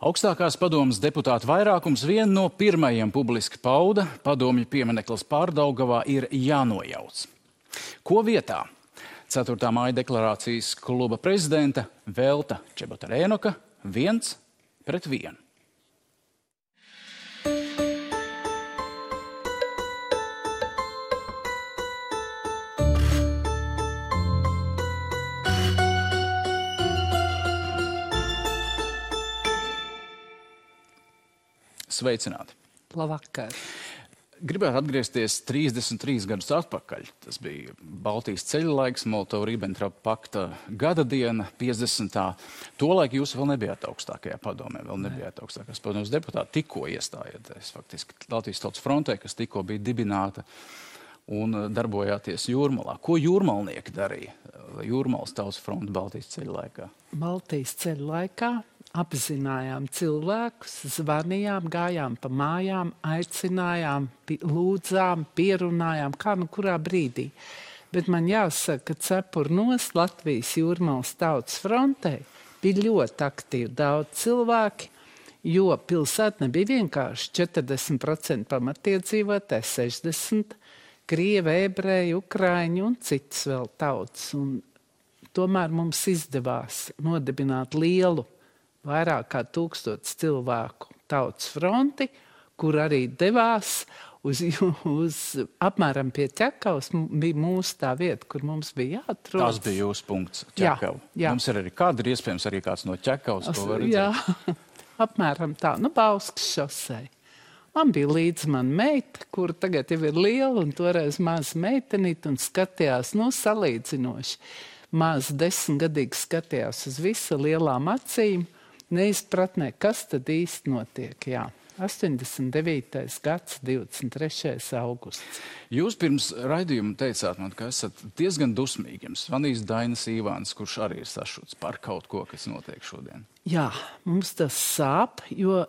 Augstākās padomas deputātu vairākums vienu no pirmajiem publiski pauda, padomju piemineklis pārdaugavā ir jānojauc. Ko vietā? 4. māja deklarācijas kluba prezidenta Velta Čebatarēnoka viens pret vienu. Sveicināti! Labvakar! Gribētu atgriezties 33 gadus atpakaļ. Tas bija Baltijas ceļa laiks, Molotova-Ribbentropa pakta gada diena, 50. Tolaik jūs vēl nebijāt augstākajā padomē, vēl nebijāt augstākās padomas deputāti, tikko iestājāties faktiski Latvijas tautas frontē, kas tikko bija dibināta un darbojāties Jūrmalā. Ko jūrmalnieki darīja Jūrmalas tautas fronta Baltijas ceļa laikā? Baltijas ceļa laikā apzinājām cilvēkus, zvanījām, gājām pa mājām, aicinājām, lūdzām, pierunājām, kā nu kurā brīdī. Bet man jāsaka, ka cepurnos Latvijas jūrmālas tautas frontē bija ļoti aktīvi daudz cilvēki, jo pilsēta nebija vienkārši 40% pamatiedzīvotāji, 60% krievi, ebreji, ukraiņi un citas vēl tautas. Un tomēr mums izdevās nodibināt lielu vairāk kā tūkstots cilvēku tautas fronti, kur arī devās uz, uz apmēram pie ķekavas, bija mūsu tā vieta, kur mums bija jāatrod. Tas bija jūsu punkts, ķekava. Jā, jā. Mums ir arī kāda, ir iespējams arī kāds no ķekavas, ko var redzēt. Jā, apmēram tā, nu, Bauskas šosei. Man bija līdzi mana meita, kur tagad jau ir liela, un toreiz maza meitenīte, un skatījās, nu, salīdzinoši. Maza desmitgadīga skatījās uz visu lielām acīm, neizpratnē, kas tad īsti notiek. Jā. 89. gads, 23. augusts. Jūs pirms raidījuma teicāt man, ka esat diezgan dusmīgi. Jums zvanīs Dainis Ivāns, kurš arī ir sašuts par kaut ko, kas notiek šodien. Jā, mums tas sāp, jo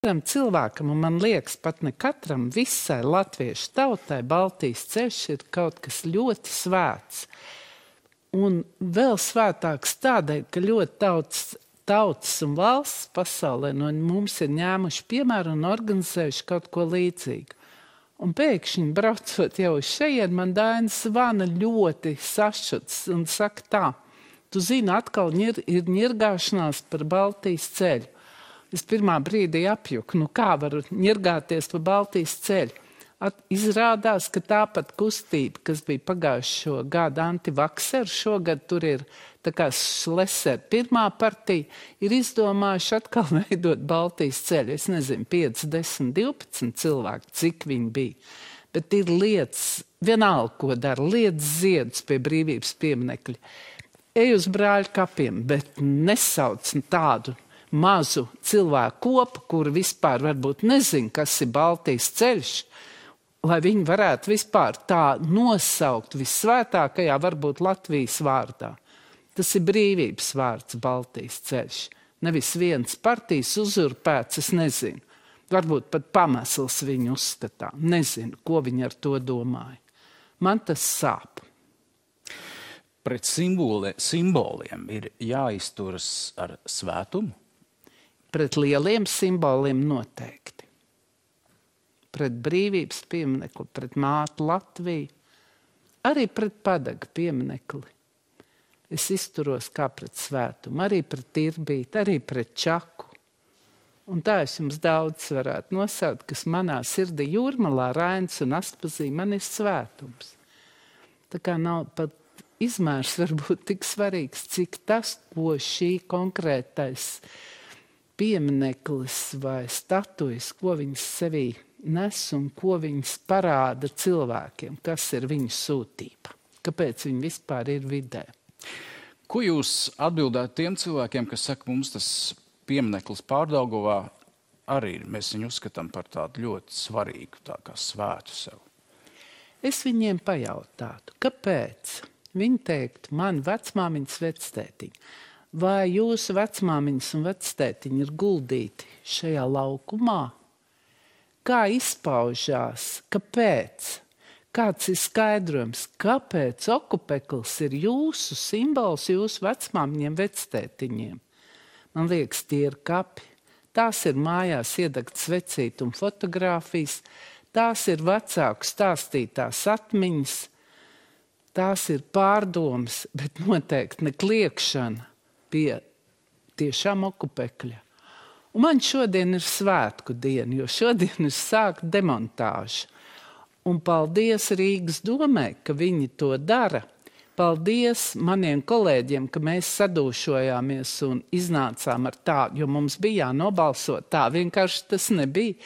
katram cilvēkam, un man liekas, pat ne katram, visai latviešu tautai Baltijas ceļš ir kaut kas ļoti svēts. Un vēl svētāks tādēļ, ka ļoti daudz tautas un valsts pasaulē no mums ir ņēmuši piemēru un organizējuši kaut ko līdzīgu. Un pēkšņi, braucot jau uz šejienes, man Dainis zvana ļoti sašuts un saka tā, tu zini, atkal ir, ir ņirgāšanās par Baltijas ceļu. Es pirmā brīdī apjuku, nu kā var ņirgāties pa Baltijas ceļu. At, izrādās, ka tāpat kustība, kas bija pagājušo gadu antivakseru, šogad tur ir tā kā Šlesera pirmā partija, ir izdomājuši atkal veidot Baltijas ceļu. Es nezinu, 5, 10, 12 cilvēki, cik viņi bija. Bet ir lietas, vienalga, ko dara, lietas ziedus pie brīvības pieminekļa. Ej uz brāļu kapiem, bet nesauc tādu mazu cilvēku kopu, kur vispār varbūt nezina, kas ir Baltijas ceļš lai viņi varētu vispār tā nosaukt visvētākajā, varbūt Latvijas vārdā. Tas ir brīvības vārds, Baltijas ceļš. Nevis viens partijas uzurpēts, es nezinu. Varbūt pat pamesls viņu uzskatā. Nezinu, ko viņi ar to domāja. Man tas sāp. Pret simboli, simboliem ir jāizturas ar svētumu? Pret lieliem simboliem noteikti pret brīvības pieminekli, pret mātu Latviju, arī pret padaga pieminekli. Es izturos kā pret svētumu, arī pret tirbīti, arī pret čaku. Un tā es jums daudz varētu nosaukt, kas manā sirdī jūrmalā Rains un Astpazī man ir svētums. Tā kā nav pat izmērs varbūt tik svarīgs, cik tas, ko šī konkrētais piemineklis vai statujas, ko viņas sevī nes un ko viņas parāda cilvēkiem, kas ir viņu sūtība, kāpēc viņi vispār ir vidē. Ko jūs atbildētu tiem cilvēkiem, kas saka, mums tas piemineklis pārdaugovā arī ir, mēs viņu uzskatām par tādu ļoti svarīgu, tā kā svētu sev? Es viņiem pajautātu, kāpēc? Viņi teiktu, man vecmāmiņas vectētiņa, vai jūsu vecmāmiņas un vectētiņi ir guldīti šajā laukumā, kā izpaužās, kāpēc. Kāds ir skaidrojums, kāpēc okupekls ir jūsu simbols, jūsu vecmāmiņiem, vectētiņiem? Man liekas, tie ir kapi. tās ir mājās iedegts vecīt un fotografijas, tās ir vecāku stāstītās atmiņas, tās ir pārdomas, bet noteikti ne kliekšana pie tiešām okupekļa. Un man šodien ir svētku diena, jo šodien ir sākta demontāža. Un paldies Rīgas domē, ka viņi to dara. Paldies maniem kolēģiem, ka mēs sadūšojāmies un iznācām ar tādu, jo mums bija jānobalso. Tā vienkārši tas nebija,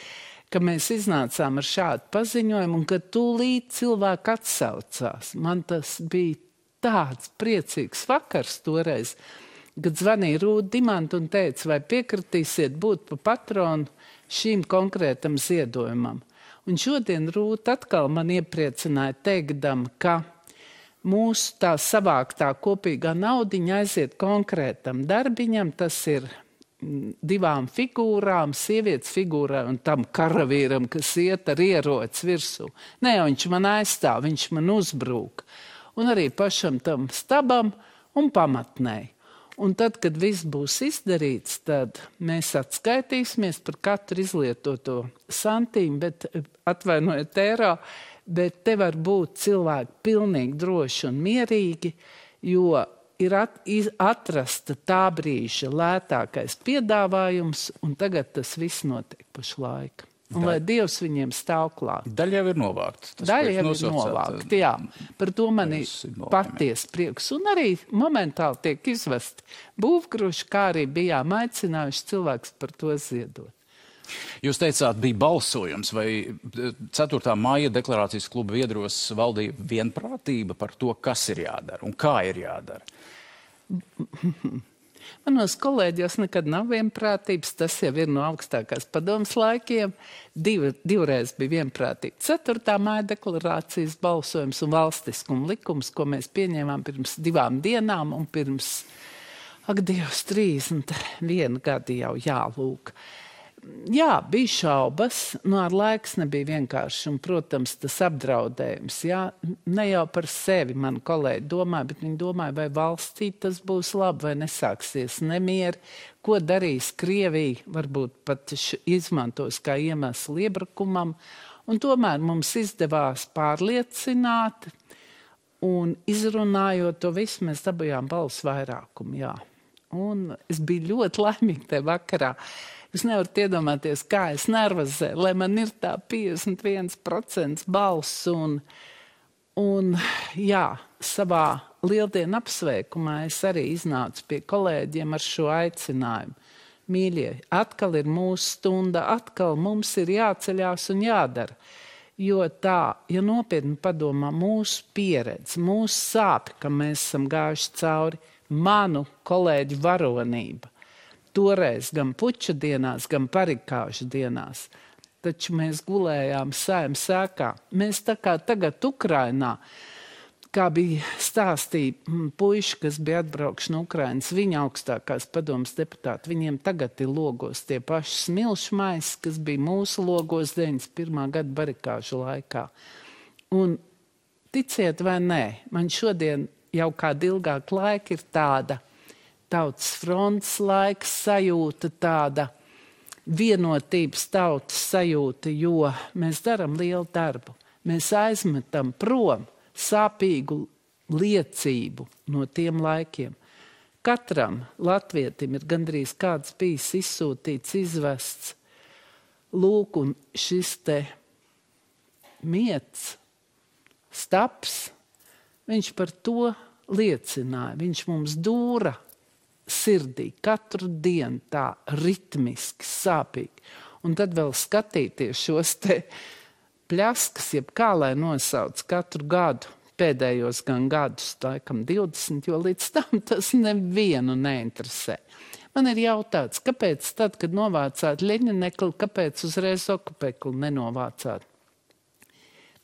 ka mēs iznācām ar šādu paziņojumu un ka tūlīt cilvēki atsaucās. Man tas bija tāds priecīgs vakars toreiz kad zvanīja Rūta Dimanta un teica, vai piekritīsiet būt pa patronu šīm konkrētam ziedojumam. Un šodien Rūta atkal man iepriecināja teikdam, ka mūsu tā savāktā kopīgā naudiņa aiziet konkrētam darbiņam, tas ir mm, divām figūrām, sievietes figūrai un tam karavīram, kas iet ar ieroci virsū. Nē, viņš man aizstāv, viņš man uzbrūk. Un arī pašam tam stabam un pamatnēji. Un tad, kad viss būs izdarīts, tad mēs atskaitīsimies par katru izlietoto santīmu, bet atvainojiet, eiro, bet te var būt cilvēki pilnīgi droši un mierīgi, jo ir at, atrasta tā brīža lētākais piedāvājums, un tagad tas viss notiek pašlaik. Un Daļ... lai Dievs viņiem stāv klāt. Daļa jau ir novākta. Daļa jau ir novākta, jā. Par to man ir paties prieks. Un arī momentāli tiek izvesti būvgruši, kā arī bijām aicinājuši cilvēks par to ziedot. Jūs teicāt, bija balsojums, vai 4. māja deklarācijas kluba viedros valdīja vienprātība par to, kas ir jādara un kā ir jādara? Manos kolēģos nekad nav vienprātības, tas jau ir no augstākās padomas laikiem. Div, divreiz bija vienprātība. Ceturtā māja deklarācijas balsojums un valstiskuma likums, ko mēs pieņēmām pirms divām dienām un pirms, ak, Dievs, 31 gadi jau jālūk. Jā, bija šaubas, nu, ar laiks nebija vienkārši. Un, protams, tas apdraudējums, jā, ne jau par sevi man kolēģi domāja, bet viņi domāja, vai valstī tas būs labi, vai nesāksies nemieri, ko darīs Krievija, varbūt pat izmantos kā iemeslu iebrukumam. Un tomēr mums izdevās pārliecināt, un izrunājot to visu, mēs dabūjām balsu vairākumu. Jā. Un es biju ļoti laimīga tajā vakarā. Uh, Jūs nevarat iedomāties, kā es nervozēju, lai man ir tā 51% balss. Un, un jā, savā lieldienu apsveikumā es arī iznācu pie kolēģiem ar šo aicinājumu. Mīļie, atkal ir mūsu stunda, atkal mums ir jāceļās un jādara. Jo tā, ja nopietni padomā, mūsu pieredze, mūsu sāpes, kam mēs esam gājuši cauri, manu kolēģu varonība, toreiz gan puča dienās, gan parikāžu dienās. Taču mēs gulējām sēm sēkā. Mēs tā kā tagad Ukrainā, kā bija stāstīja mm, puiši, kas bija atbraukuši no Ukrainas, viņa augstākās padomas deputāti, viņiem tagad ir logos tie paši smilšu maisi, kas bija mūsu logos 91. gada barikāžu laikā. Un ticiet vai nē, man šodien jau kādu ilgāku laiku ir tāda tautas fronts laiks sajūta tāda vienotības tautas sajūta, jo mēs darām lielu darbu. Mēs aizmetam prom sāpīgu liecību no tiem laikiem. Katram latvietim ir gandrīz kāds bijis izsūtīts, izvests. Lūk, un šis te miets, staps, viņš par to liecināja. Viņš mums dūra sirdī katru dienu tā ritmiski, sāpīgi. Un tad vēl skatīties šos te pļaskas, jeb kā lai nosauc katru gadu, pēdējos gan gadus, laikam 20, jo līdz tam tas nevienu neinteresē. Man ir jautāts, kāpēc tad, kad novācāt Leņķinekli, kāpēc uzreiz okupekli nenovācāt?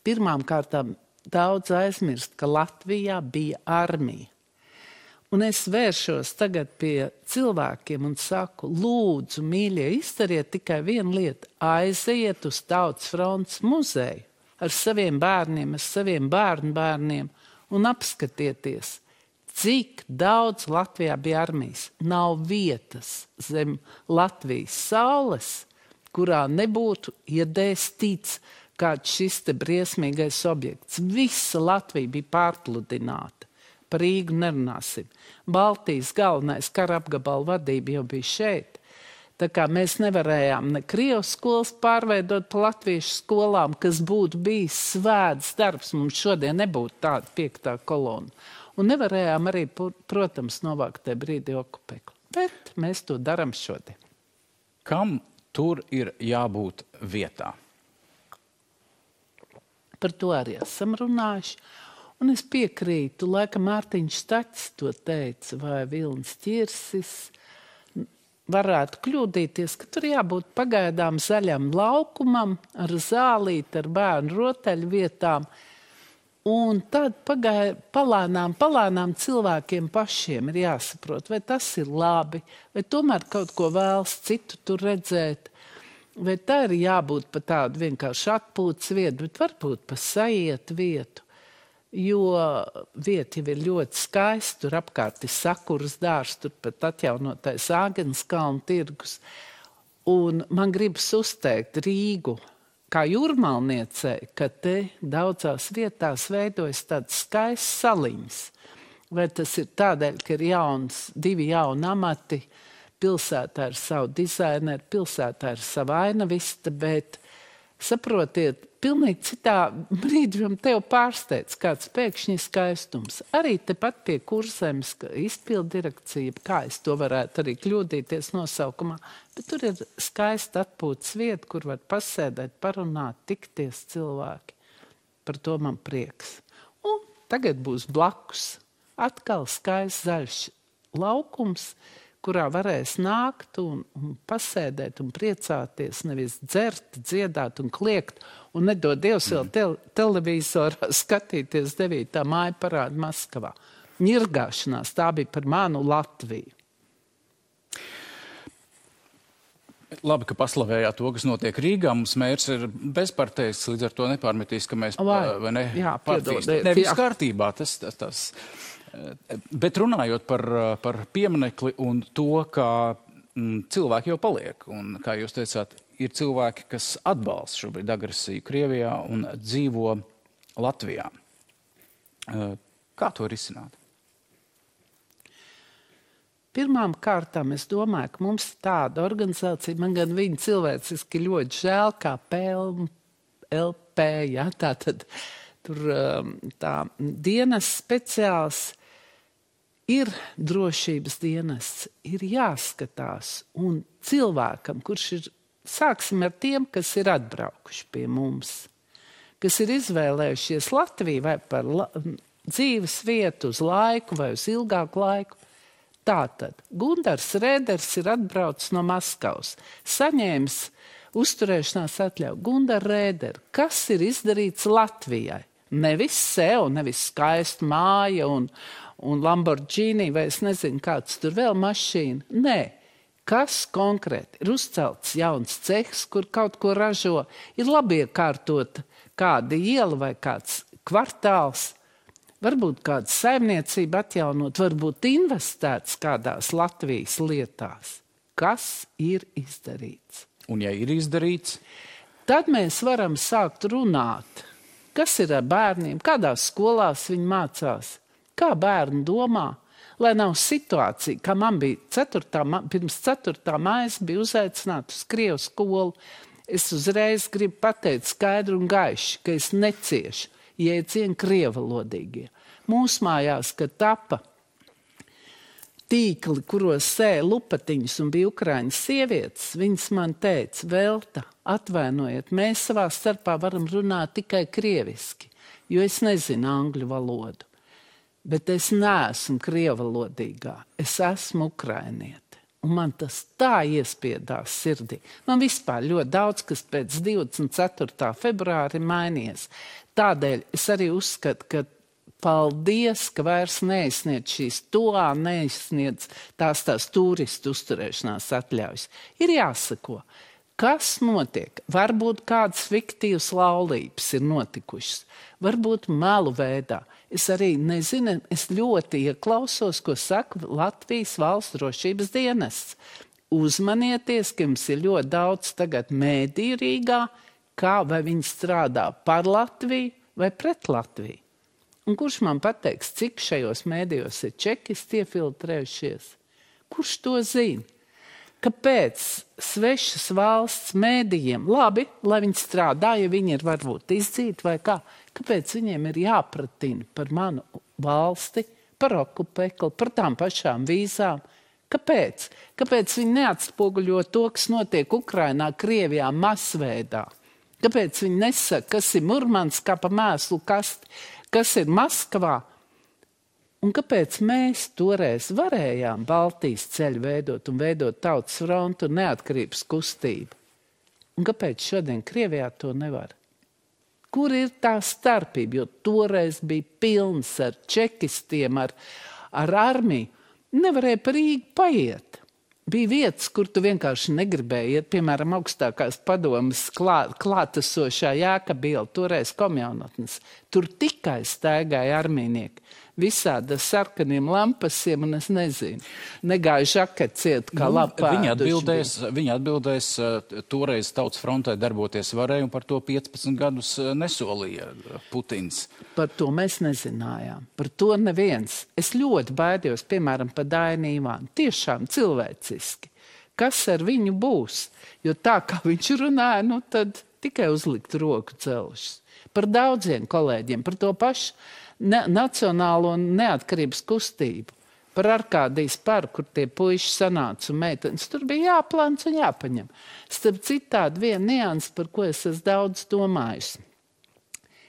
Pirmām kārtām daudz aizmirst, ka Latvijā bija armija. Un es vēršos tagad pie cilvēkiem un saku, lūdzu, mīļie, izdariet tikai vienu lietu. Aiziet uz Tautas fronts muzeju ar saviem bērniem, ar saviem bērnu bērniem un apskatieties, cik daudz Latvijā bija armijas. Nav vietas zem Latvijas saules, kurā nebūtu iedēstīts kāds šis briesmīgais objekts. Visa Latvija bija pārpludināta. Par Rīgu nerunāsim. Baltijas galvenais kara apgabala vadība jau bija šeit. Tā kā mēs nevarējām ne Krievijas skolas pārveidot par latviešu skolām, kas būtu bijis svēts darbs, mums šodien nebūtu tāda piektā kolona. Un nevarējām arī, protams, novākt tajā brīdī okupēklu. Bet mēs to darām šodien. Kam tur ir jābūt vietā? Par to arī esam runājuši. Un es piekrītu, laikam Mārtiņš Stats to teica, vai Vilnis Čirsis varētu kļūdīties, ka tur jābūt pagaidām zaļam laukumam ar zālīti, ar bērnu rotaļu vietām. Un tad pagai, palānām, palānām cilvēkiem pašiem ir jāsaprot, vai tas ir labi, vai tomēr kaut ko vēlas citu tur redzēt. Vai tā ir jābūt pa tādu vienkārši atpūtas vietu, bet varbūt pa sajiet vietu jo vieta jau ir ļoti skaista. Tur apkārt ir sakurs dārzs, tur pat atjaunotais Āgens kalnu tirgus. Un man gribas uzteikt Rīgu kā jūrmalniecei, ka te daudzās vietās veidojas tāds skaists saliņas. Vai tas ir tādēļ, ka ir jauns, divi jauni amati, pilsētā ir savu dizaineru, pilsētā ir sava ainavista, bet saprotiet, pilnīgi citā brīdī tev pārsteidz kāds pēkšņi skaistums. Arī tepat pie kurzemes izpildu direkcija, kā es to varētu arī kļūdīties nosaukumā, bet tur ir skaista atpūtas vieta, kur var pasēdēt, parunāt, tikties cilvēki. Par to man prieks. Un tagad būs blakus atkal skaists zaļš laukums, kurā varēs nākt un, un pasēdēt un priecāties, nevis dzert, dziedāt un kliegt, un nedod Dievs vēl te, televizorā skatīties 9. māja parādu Maskavā. Ņirgāšanās tā bija par manu Latviju. Labi, ka paslavējāt to, kas notiek Rīgā. Mums mērķis ir bezpartējs, līdz ar to nepārmetīs, ka mēs vai ne, jā, piedodiet. Ne, viss kārtībā. Tas, tas, tas, Bet runājot par, par pieminekli un to, kā mm, cilvēki jau paliek, un kā jūs teicāt, ir cilvēki, kas atbalsta šobrīd agresiju Krievijā un dzīvo Latvijā. Kā to risināt? Pirmām kārtām es domāju, ka mums tāda organizācija, man gan viņa cilvēciski ļoti žēl, kā PLP, ja, tā tad tur tā dienas speciāls ir drošības dienests, ir jāskatās. Un cilvēkam, kurš ir, sāksim ar tiem, kas ir atbraukuši pie mums, kas ir izvēlējušies Latviju vai par la, dzīves vietu uz laiku vai uz ilgāku laiku. Tātad Gunārs Rēders ir atbraucis no Maskavas, saņēmis uzturēšanās atļauju. Gunārs Rēders, kas ir izdarīts Latvijai? Nevis sev, nevis skaista māja un, un Lamborghini, vai es nezinu, kāds tur vēl mašīna. Nē, kas konkrēti ir uzcelts jauns cehs, kur kaut ko ražo, ir labi iekārtot kāda iela vai kāds kvartāls. Varbūt kāda saimniecība atjaunot, varbūt investēts kādās Latvijas lietās. Kas ir izdarīts? Un, ja ir izdarīts, tad mēs varam sākt runāt, kas ir ar bērniem, kādās skolās viņi mācās, Kā bērni domā, lai nav situācija, kā man bija 4. pirms 4. mājas, bija uzaicināta uz Krievu skolu. Es uzreiz gribu pateikt skaidru un gaišu, ka es neciešu jēdzienu krievalodīgie. Mūsu mājās, kad tapa tīkli, kuros sēja lupatiņas un bija ukraiņas sievietes, viņas man teica, Velta, atvainojiet, mēs savā starpā varam runāt tikai krieviski, jo es nezinu angļu valodu. Bet es neesmu krievalodīgā, es esmu ukrainiete. Un man tas tā iespiedās sirdī. Man vispār ļoti daudz, kas pēc 24. februāra ir mainījies. Tādēļ es arī uzskatu, ka paldies, ka vairs neizsniedz šīs tuvā, neizsniedz tās tās turistu uzturēšanās atļaujas. Ir jāsako, Kas notiek? Varbūt kādas fiktīvas laulības ir notikušas, varbūt melu veidā. Es arī nezinu, es ļoti ieklausos, ko saka Latvijas valsts drošības dienests. Uzmanieties, ka jums ir ļoti daudz tagad mēdī Rīgā, kā vai viņi strādā par Latviju vai pret Latviju. Un kurš man pateiks, cik šajos mēdījos ir čekisti iefiltrējušies? Kurš to zina? Kāpēc svešas valsts mēdījiem, labi, lai viņi strādā, ja viņi ir varbūt izdzīti vai kā, kāpēc viņiem ir jāpratina par manu valsti, par okupekli, par tām pašām vīzām? Kāpēc? Kāpēc viņi neatspoguļo to, kas notiek Ukrainā, Krievijā, masveidā? Kāpēc viņi nesaka, kas ir Murmans, kā pa mēslu kasti, kas ir Maskavā? Un kāpēc mēs toreiz varējām Baltijas ceļu veidot un veidot tautas frontu un neatkarības kustību? Un kāpēc šodien Krievijā to nevar? Kur ir tā starpība? Jo toreiz bija pilns ar čekistiem, ar, ar armiju. Nevarēja par Rīgu paiet. Bija vietas, kur tu vienkārši negribēji iet, piemēram, augstākās padomas klā, klātesošā jēkabīla, toreiz komjaunatnes. Tur tikai staigāja armīnieki visādi sarkaniem lampasiem, un es nezinu, negāju žakeciet, kā nu, lapā. Viņa atbildēs, viņa atbildēs, toreiz tautas frontē darboties varēja, un par to 15 gadus nesolīja Putins. Par to mēs nezinājām. Par to neviens. Es ļoti baidījos, piemēram, par Dainu Ivānu. Tiešām cilvēciski. Kas ar viņu būs? Jo tā kā viņš runāja, nu tad tikai uzlikt roku celšas. Par daudziem kolēģiem, par to pašu ne, nacionālo neatkarības kustību. Par Arkādijas parku, kur tie puiši sanāca un meitenes. Tur bija jāplāns un jāpaņem. Starp citādi viena nianses, par ko es esmu daudz domājis.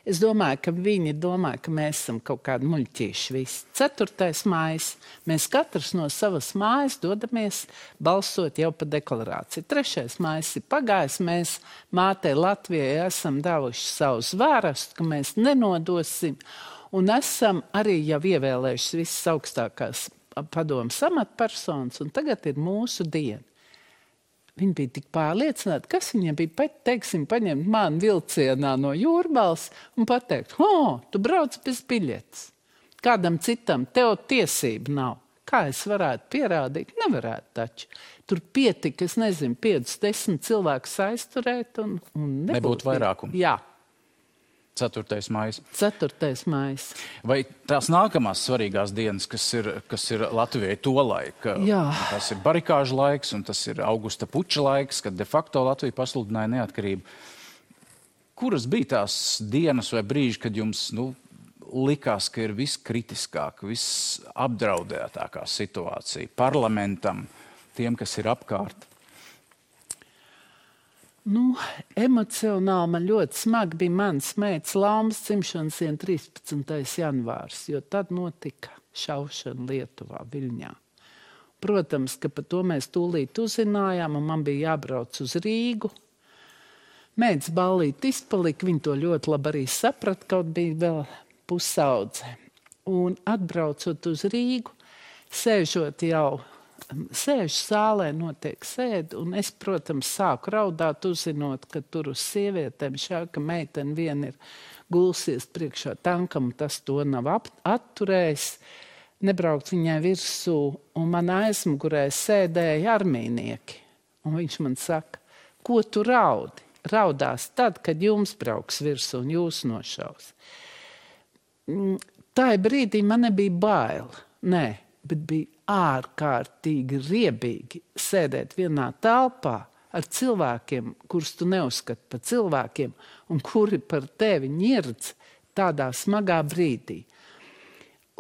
Es domāju, ka viņi domā, ka mēs esam kaut kādi muļķīši visi. Ceturtais mājas. Mēs katrs no savas mājas dodamies balsot jau pa deklarāciju. Trešais mājas ir pagājis. Mēs mātei Latvijai esam devuši savus vārastu, ka mēs nenodosim un esam arī jau ievēlējuši visas augstākās padomas amatpersonas, un tagad ir mūsu diena. Viņi bija tik pārliecināti, kas viņiem bija pat, teiksim, paņemt mani vilcienā no jūrmālas un pateikt, o, tu brauc bez biļetes. Kādam citam tev tiesību nav. Kā es varētu pierādīt? Nevarētu taču. Tur pietika, es nezinu, 5, 10 cilvēkus aizturēt un, un nebūtu, nebūtu vairākumu. Jā. 4. maija. 4. maija. Vai tās nākamās svarīgās dienas, kas ir, kas ir Latvijai to laiku, tas ir barikāžu laiks un tas ir augusta puča laiks, kad de facto Latvija pasludināja neatkarību. Kuras bija tās dienas vai brīži, kad jums nu, likās, ka ir viskritiskāk, visapdraudētākā situācija parlamentam, tiem, kas ir apkārt? Nu, emocionāli man ļoti smagi bija mans meitas Lāmas dzimšanas diena 13. janvārs, jo tad notika šaušana Lietuvā, Viļņā. Protams, ka par to mēs tūlīt uzzinājām, un man bija jābrauc uz Rīgu. Mēģis ballīt izpalika, viņi to ļoti labi arī saprata, kaut bija vēl pusaudze. Un atbraucot uz Rīgu, sēžot jau sēž zālē, notiek sēde, un es, protams, sāku raudāt, uzzinot, ka tur uz sievietēm šā, ka meitene vien ir gulsies priekšā tankam, tas to nav atturējis. Nebraukt viņai virsū, un man aizmugurē sēdēja armīnieki. Un viņš man saka, ko tu raudi? Raudās tad, kad jums brauks virsū un jūs nošaus. Mm, tā brīdī man nebija bail. Nē, bet bija ārkārtīgi riebīgi sēdēt vienā telpā ar cilvēkiem, kurus tu neuzskati par cilvēkiem, un kuri par tevi ņirdz tādā smagā brīdī.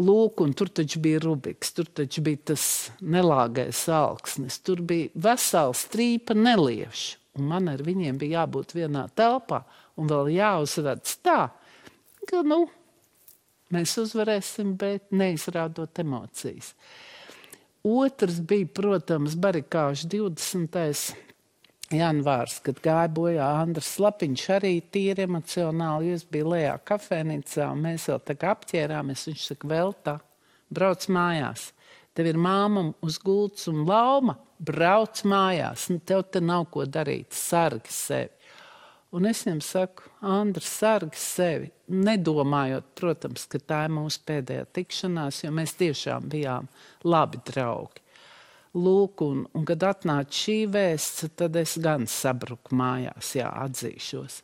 Lūk, un tur taču bija Rubiks, tur taču bija tas nelāgais alksnis, tur bija vesela strīpa neliešu, un man ar viņiem bija jābūt vienā telpā, un vēl jāuzvedas tā, ka, nu, mēs uzvarēsim, bet neizrādot emocijas. Otrs bija, protams, barikāžu 20. janvārs, kad gāja bojā Andris Lapiņš arī tīri emocionāli. Es biju lejā kafēnīcā un mēs vēl tā kā apķērāmies. Viņš saka, vēl tā, brauc mājās. Tev ir māma uz gultas un lauma, brauc mājās, nu tev te nav ko darīt, sargi sevi. Un es viņam saku, Andris, sargi sevi, nedomājot, protams, ka tā ir mūsu pēdējā tikšanās, jo mēs tiešām bijām labi draugi. Lūk, un, un kad atnāca šī vēsts, tad es gan sabruku mājās, jā, atzīšos.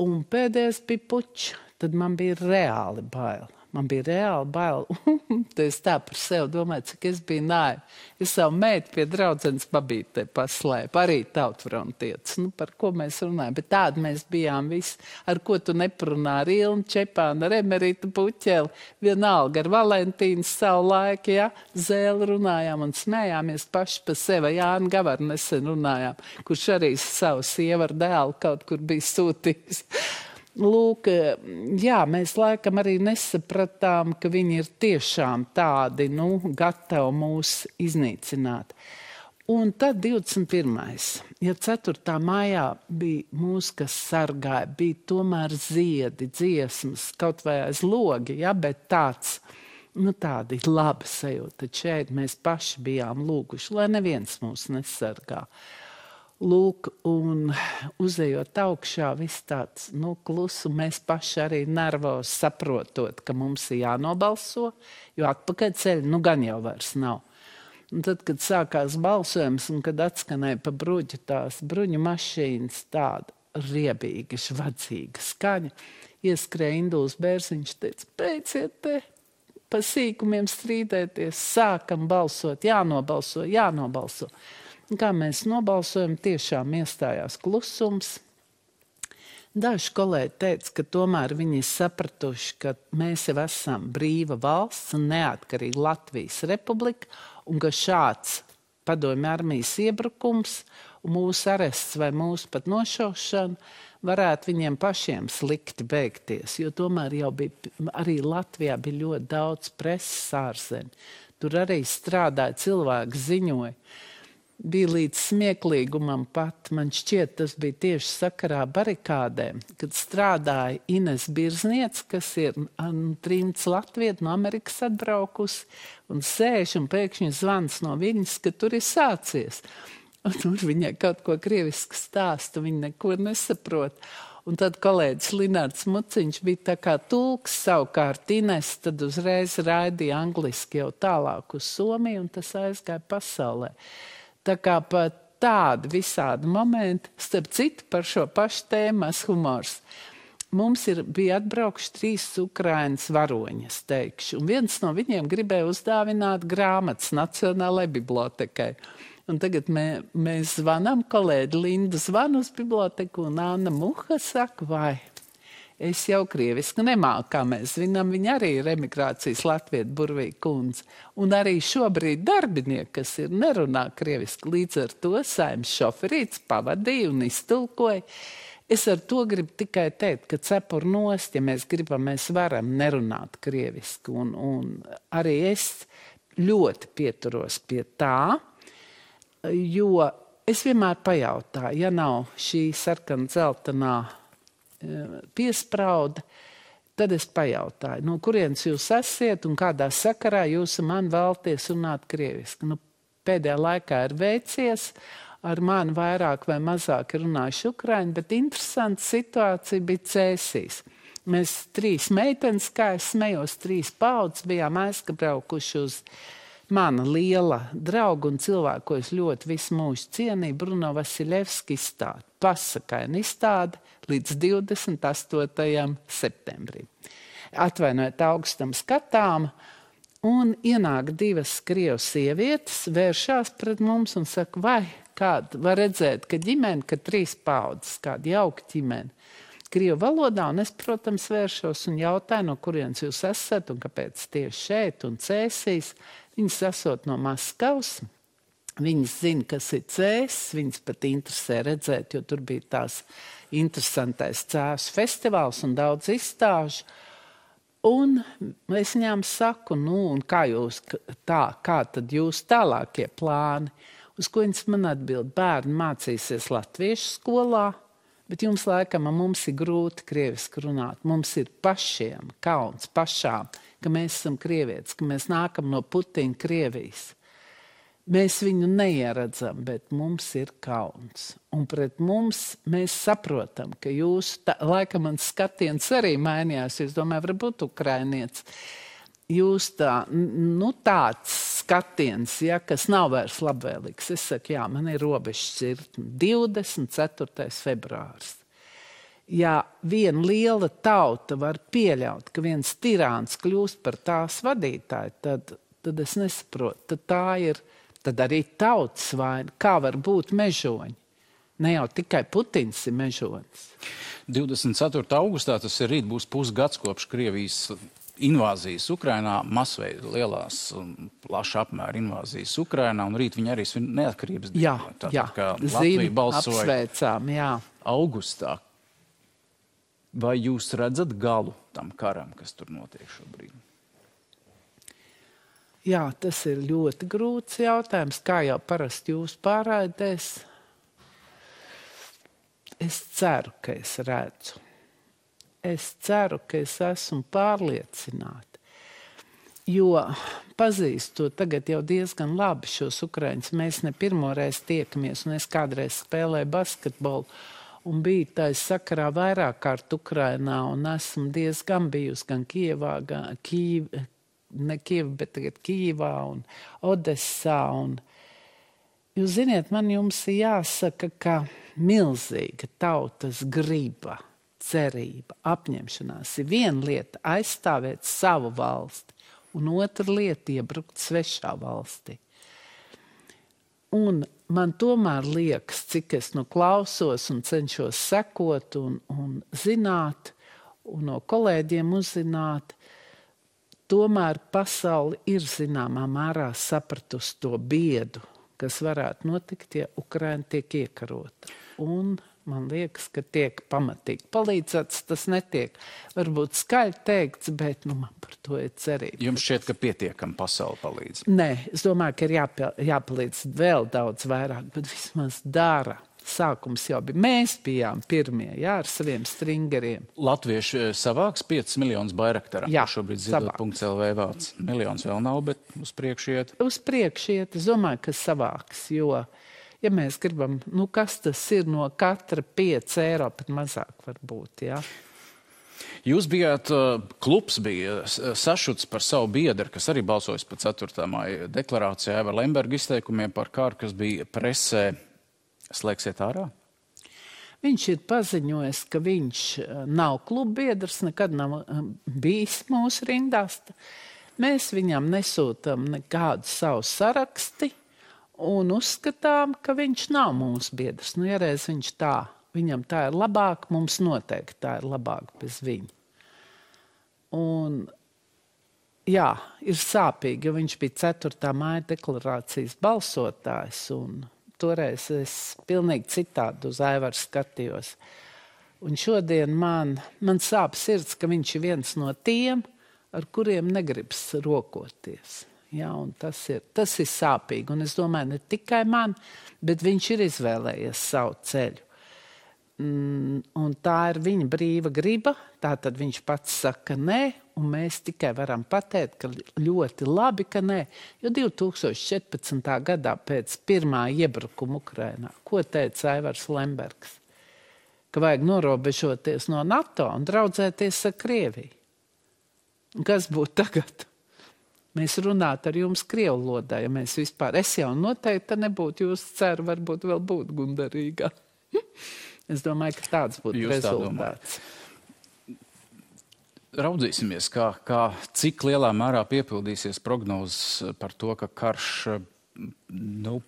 Un pēdējais bija puķis, tad man bija reāli bail. Man bija reāli bail. es tā par sevi domāju, cik es biju naiva. Es savu meitu pie draudzenes pabītē paslēpu, arī tautfrontietis. Nu, par ko mēs runājam? Bet tādi mēs bijām visi. Ar ko tu neprunā? Ar Ilnu Čepānu, ar Emerītu Puķeli, vienalga ar Valentīnu savu laiku, ja? Zēli runājām un smējāmies paši pa sevi. Jāni Gavaru nesen runājām, kurš arī savu sievu ar dēlu kaut kur bija sūtījis. Lūk, jā, mēs laikam arī nesapratām, ka viņi ir tiešām tādi, nu, gatavi mūs iznīcināt. Un tad 21. ja 4. maijā bija mūsu, kas sargāja, bija tomēr ziedi, dziesmas, kaut vai aiz logi, ja, bet tāds, nu, tādi labi sajūta. Šeit mēs paši bijām lūguši, lai neviens mūs nesargā. Lūk, un uzejot augšā, viss tāds nu, klusu, mēs paši arī nervos saprotot, ka mums ir jānobalso, jo atpakaļ ceļu nu gan jau vairs nav. Un tad, kad sākās balsojums un kad atskanēja pa bruģu tās bruņu mašīnas, tāda riebīga, žvadzīga skaņa, ieskrēja Induls Bērziņš, teica, beidziet te pa sīkumiem strīdēties, sākam balsot, jānobalso, jānobalso. Kā mēs nobalsojam, tiešām iestājās klusums. Daži kolēģi teica, ka tomēr viņi ir sapratuši, ka mēs jau esam brīva valsts un neatkarīga Latvijas republika, un ka šāds padomju armijas iebrukums, mūsu arests vai mūsu pat nošaušana varētu viņiem pašiem slikti beigties. Jo tomēr jau bija arī Latvijā bija ļoti daudz preses ārzemē. Tur arī strādāja cilvēki, ziņoja bija līdz smieklīgumam pat. Man šķiet, tas bija tieši sakarā barikādēm, kad strādāja Ines Birzniec, kas ir trimts Latvijas no Amerikas atbraukusi un sēž un pēkšņi zvans no viņas, ka tur ir sācies. Un tur viņai kaut ko krieviski stāsta, viņa neko nesaprot. Un tad kolēģis Linārds Muciņš bija tā kā tulks, savukārt Ines tad uzreiz raidīja angliski jau tālāk uz Somiju, un tas aizgāja pasaulē. Tā kā pat tādi visādi momenti, starp citu par šo pašu tēmu, humors. Mums ir, bija atbraukuši trīs Ukraiņas varoņas, teikšu, un viens no viņiem gribēja uzdāvināt grāmatas Nacionālajai bibliotekai. Un tagad mē, mēs zvanām, kolēģi Linda zvan uz biblioteku, un Anna Muha saka, vai Es jau krieviski nemāku, kā mēs zinām, viņa arī ir emigrācijas Latvijas burvīga kundze. Un arī šobrīd darbinieki, kas ir nerunā krieviski, līdz ar to saimnes šoferīts pavadīja un iztulkoja. Es ar to gribu tikai teikt, ka cepur nost, ja mēs gribam, mēs varam nerunāt krieviski. Un, un arī es ļoti pieturos pie tā, jo es vienmēr pajautāju, ja nav šī sarkana dzeltenā piesprāda. Tad es pajautāju, no kurienes jūs esat un kādā sakarā jūs man vēlaties runāt krieviski. Nu, pēdējā laikā ir veicies, ar mani vairāk vai mazāk runājuši ukraiņi, bet interesanta situācija bija cēsīs. Mēs trīs meitenes, kā es smējos, trīs paudzes bijām aizbraukuši uz mana liela drauga un cilvēku, ko es ļoti visu mūžu cienīju, Bruno Vasiljevski izstādi. Pasakaini izstādi līdz 28. septembrim. Atvainojiet, augstam skatām, un ienāk divas krievu sievietes, vēršās pret mums un saka, vai kāda var redzēt, ka ģimene, ka trīs paudzes, kāda jauka ģimene. Krievu valodā, un es, protams, vēršos un jautāju, no kurienes jūs esat un kāpēc tieši šeit un cēsīs. Viņas esot no Maskavas, Viņas zina, kas ir cēsis, viņas pat interesē redzēt, jo tur bija tās interesantais cēsu festivāls un daudz izstāžu. Un es viņām saku, nu, kā jūs tā, kā tad jūs tālākie plāni? Uz ko viņas man atbild, bērni mācīsies latviešu skolā, bet jums laikam mums ir grūti krieviski runāt. Mums ir pašiem kauns, pašām, ka mēs esam krievietis, ka mēs nākam no Putina Krievijas. Mēs viņu neieredzam, bet mums ir kauns. Un pret mums mēs saprotam, ka jūs, tā, laikam, mans skatiens arī mainījās. Es domāju, varbūt ukrainietis. Jūs tā, nu tāds skatiens, ja, kas nav vairs labvēlīgs. Es saku, jā, man ir robežs ir 24. februāris. Ja viena liela tauta var pieļaut, ka viens tirāns kļūst par tās vadītāju, tad, tad es nesaprotu, tad tā ir tad arī tautas vaina. Kā var būt mežoņi? Ne jau tikai Putins ir mežonis. 24. augustā tas ir rīt, būs pusgads kopš Krievijas invāzijas Ukrainā, masveida lielās, plaša apmēra invāzijas Ukrainā, un rīt viņi arī svin neatkarības dienu. Jā, Tātad, jā. kā Latvija balsoja apsveicām, jā. augustā. Vai jūs redzat galu tam karam, kas tur notiek šobrīd? Jā, tas ir ļoti grūts jautājums, kā jau parasti jūs pārraidēs. Es ceru, ka es redzu. Es ceru, ka es esmu pārliecināta. Jo pazīstu tagad jau diezgan labi šos ukrāņus. Mēs ne pirmo reizi tiekamies, un es kādreiz spēlēju basketbolu. Un biju tādā sakarā vairāk kārt Ukrajinā, un esmu diezgan bijusi gan Kievā, gan Kīv, ne Kieva, bet tagad Kīvā un Odessā. Un, jūs ziniet, man jums ir jāsaka, ka milzīga tautas griba, cerība, apņemšanās ir viena lieta aizstāvēt savu valsti, un otra lieta iebrukt svešā valstī. Un man tomēr liekas, cik es nu klausos un cenšos sekot un, un zināt, un no kolēģiem uzzināt, Tomēr pasaule ir zināmā mērā sapratusi to biedu, kas varētu notikt, ja Ukraina tiek iekarota. Un man liekas, ka tiek pamatīgi palīdzēts. Tas netiek varbūt skaļi teikts, bet nu, man par to ir cerība. Jums šķiet, ka pietiekami pasauli palīdz? Nē, es domāju, ka ir jāpie, jāpalīdz vēl daudz vairāk, bet vismaz dara sākums jau bija. Mēs bijām pirmie jā, ar saviem stringeriem. Latvieši eh, savāks 5 miljonus bairaktara. Jā, šobrīd zidot.lv vārds. Miljons vēl nav, bet uz priekšu iet. Uz priekšu iet, es domāju, ka savāks, jo, ja mēs gribam, nu kas tas ir no katra 5 eiro, pat mazāk varbūt, jā. Jūs bijāt, eh, klubs bija sašuts par savu biedru, kas arī balsojas par 4. māja deklarācijā Eva Lemberga izteikumiem par kāru, kas bija presē slēgsiet ārā? Viņš ir paziņojis, ka viņš eh, nav klubbiedrs, nekad nav eh, bijis mūsu rindās. Mēs viņam nesūtām nekādu savu sarakstu un uzskatām, ka viņš nav mūsu biedrs. Nu, ja reiz viņš tā, viņam tā ir labāk, mums noteikti tā ir labāk bez viņa. Un, jā, ir sāpīgi, jo viņš bija 4. māja deklarācijas balsotājs. Un, toreiz es pilnīgi citādi uz Aivaru skatījos. Un šodien man, man sāp sirds, ka viņš ir viens no tiem, ar kuriem negribas rokoties. Ja, tas, ir, tas ir sāpīgi. Un es domāju, ne tikai man, bet viņš ir izvēlējies savu ceļu. Mm, un tā ir viņa brīva griba. Tātad viņš pats saka, nē, un mēs tikai varam pateikt, ka ļoti labi, ka nē. Jo 2014. gadā pēc pirmā iebrukuma Ukrajinā, ko teica Aivars Lembergs, ka vajag norobežoties no NATO un draudzēties ar Krieviju. Kas būtu tagad? Mēs runātu ar jums krievu valodā, ja mēs vispār, es jau noteikti nebūtu, jūs ceru, varbūt vēl būt gundarīgā. Es domāju, ka tāds būtu Jūs rezultāts. Raudzīsimies, kā, kā, cik lielā mērā piepildīsies prognozes par to, ka karš nu,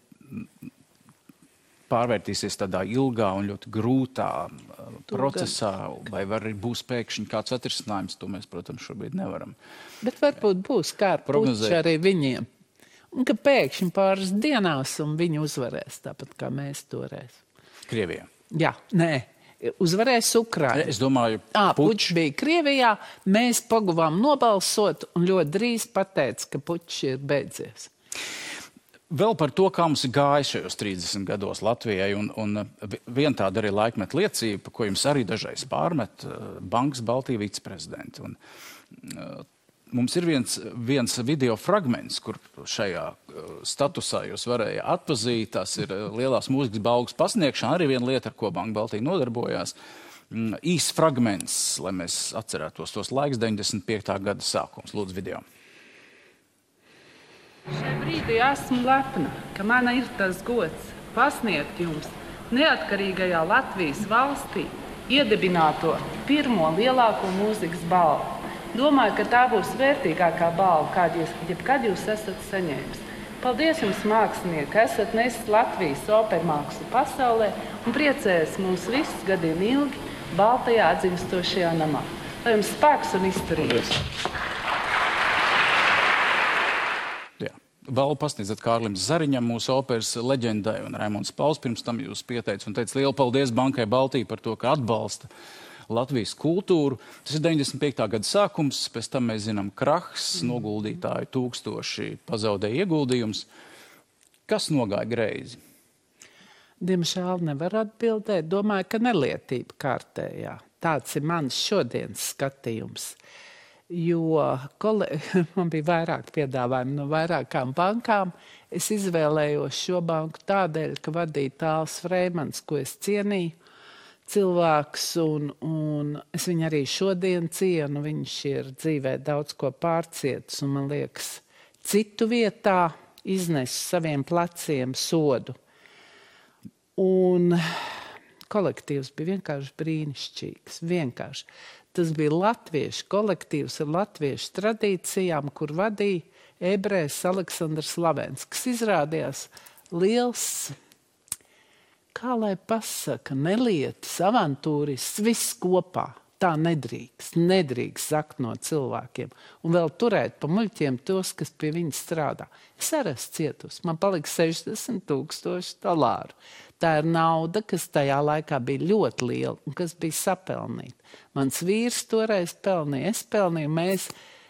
pārvērtīsies tādā ilgā un ļoti grūtā uh, procesā, vai arī būs pēkšņi kāds atrisinājums, to mēs, protams, šobrīd nevaram. Bet varbūt būs kāds prognozēt arī viņiem. Un ka pēkšņi pāris dienās viņi uzvarēs tāpat kā mēs toreiz. Krievijā. Jā, nē. Uzvarēs Ukraiņa. Es domāju, ka Puķis bija Krievijā. Mēs paguvām nobalsot un ļoti drīz pateica, ka Puķis ir beidzies. Vēl par to, kā mums gājis šajos 30 gados Latvijai, un, un viena tāda arī laikmeta liecība, ko jums arī dažreiz pārmet Bankas Baltijas viceprezidents. Mums ir viens, viens video fragments, kur šajā statusā jūs varējāt atpazīt. Tas ir lielās mūzikas balvas pasniegšana, arī viena lieta, ar ko Banka Baltija nodarbojās. Mm, Īsts fragments, lai mēs atcerētos tos laikus, 95. gada sākums. Lūdzu, video. Šai brīdī esmu lepna, ka man ir tas gods pasniegt jums neatkarīgajā Latvijas valstī iedibināto pirmo lielāko mūzikas balvu. Domāju, ka tā būs vērtīgākā balva, kādu jūs jebkad jūs esat saņēmis. Paldies jums, mākslinieki, ka esat nesis Latvijas opermākslu pasaulē un priecējas mūs visus gadiem ilgi Baltajā atdzimstošajā namā. Lai jums spēks un izturības! Balvu pasniedzat Kārlim Zariņam, mūsu operas leģendai, un Raimons Pauls pirms tam jūs pieteica un teica lielu paldies Bankai Baltija par to, ka atbalsta Latvijas kultūru. Tas ir 95. gada sākums, pēc tam mēs zinām krahs, noguldītāji tūkstoši pazaudēja ieguldījums. Kas nogāja greizi? Diemžēl nevar atbildēt. Domāju, ka nelietība kārtējā. Tāds ir mans šodienas skatījums. Jo kole... man bija vairāk piedāvājumu no vairākām bankām. Es izvēlējos šo banku tādēļ, ka vadīja tāls Freimans, ko es cienīju cilvēks, un, un es viņu arī šodien cienu. Viņš ir dzīvē daudz ko pārcietis, un man liekas, citu vietā iznes saviem pleciem sodu. Un kolektīvs bija vienkārši brīnišķīgs. Vienkārši. Tas bija latviešu kolektīvs ar latviešu tradīcijām, kur vadīja ebrejs Aleksandrs Slavens, kas izrādījās liels kā lai pasaka, nelietis, avantūrists, viss kopā. Tā nedrīkst, nedrīkst zakt no cilvēkiem. Un vēl turēt pa muļķiem tos, kas pie viņas strādā. Es arī esmu cietusi. Man palika 60 tūkstoši dolāru. Tā ir nauda, kas tajā laikā bija ļoti liela un kas bija sapelnīta. Mans vīrs toreiz pelnīja, es pelnīju, mēs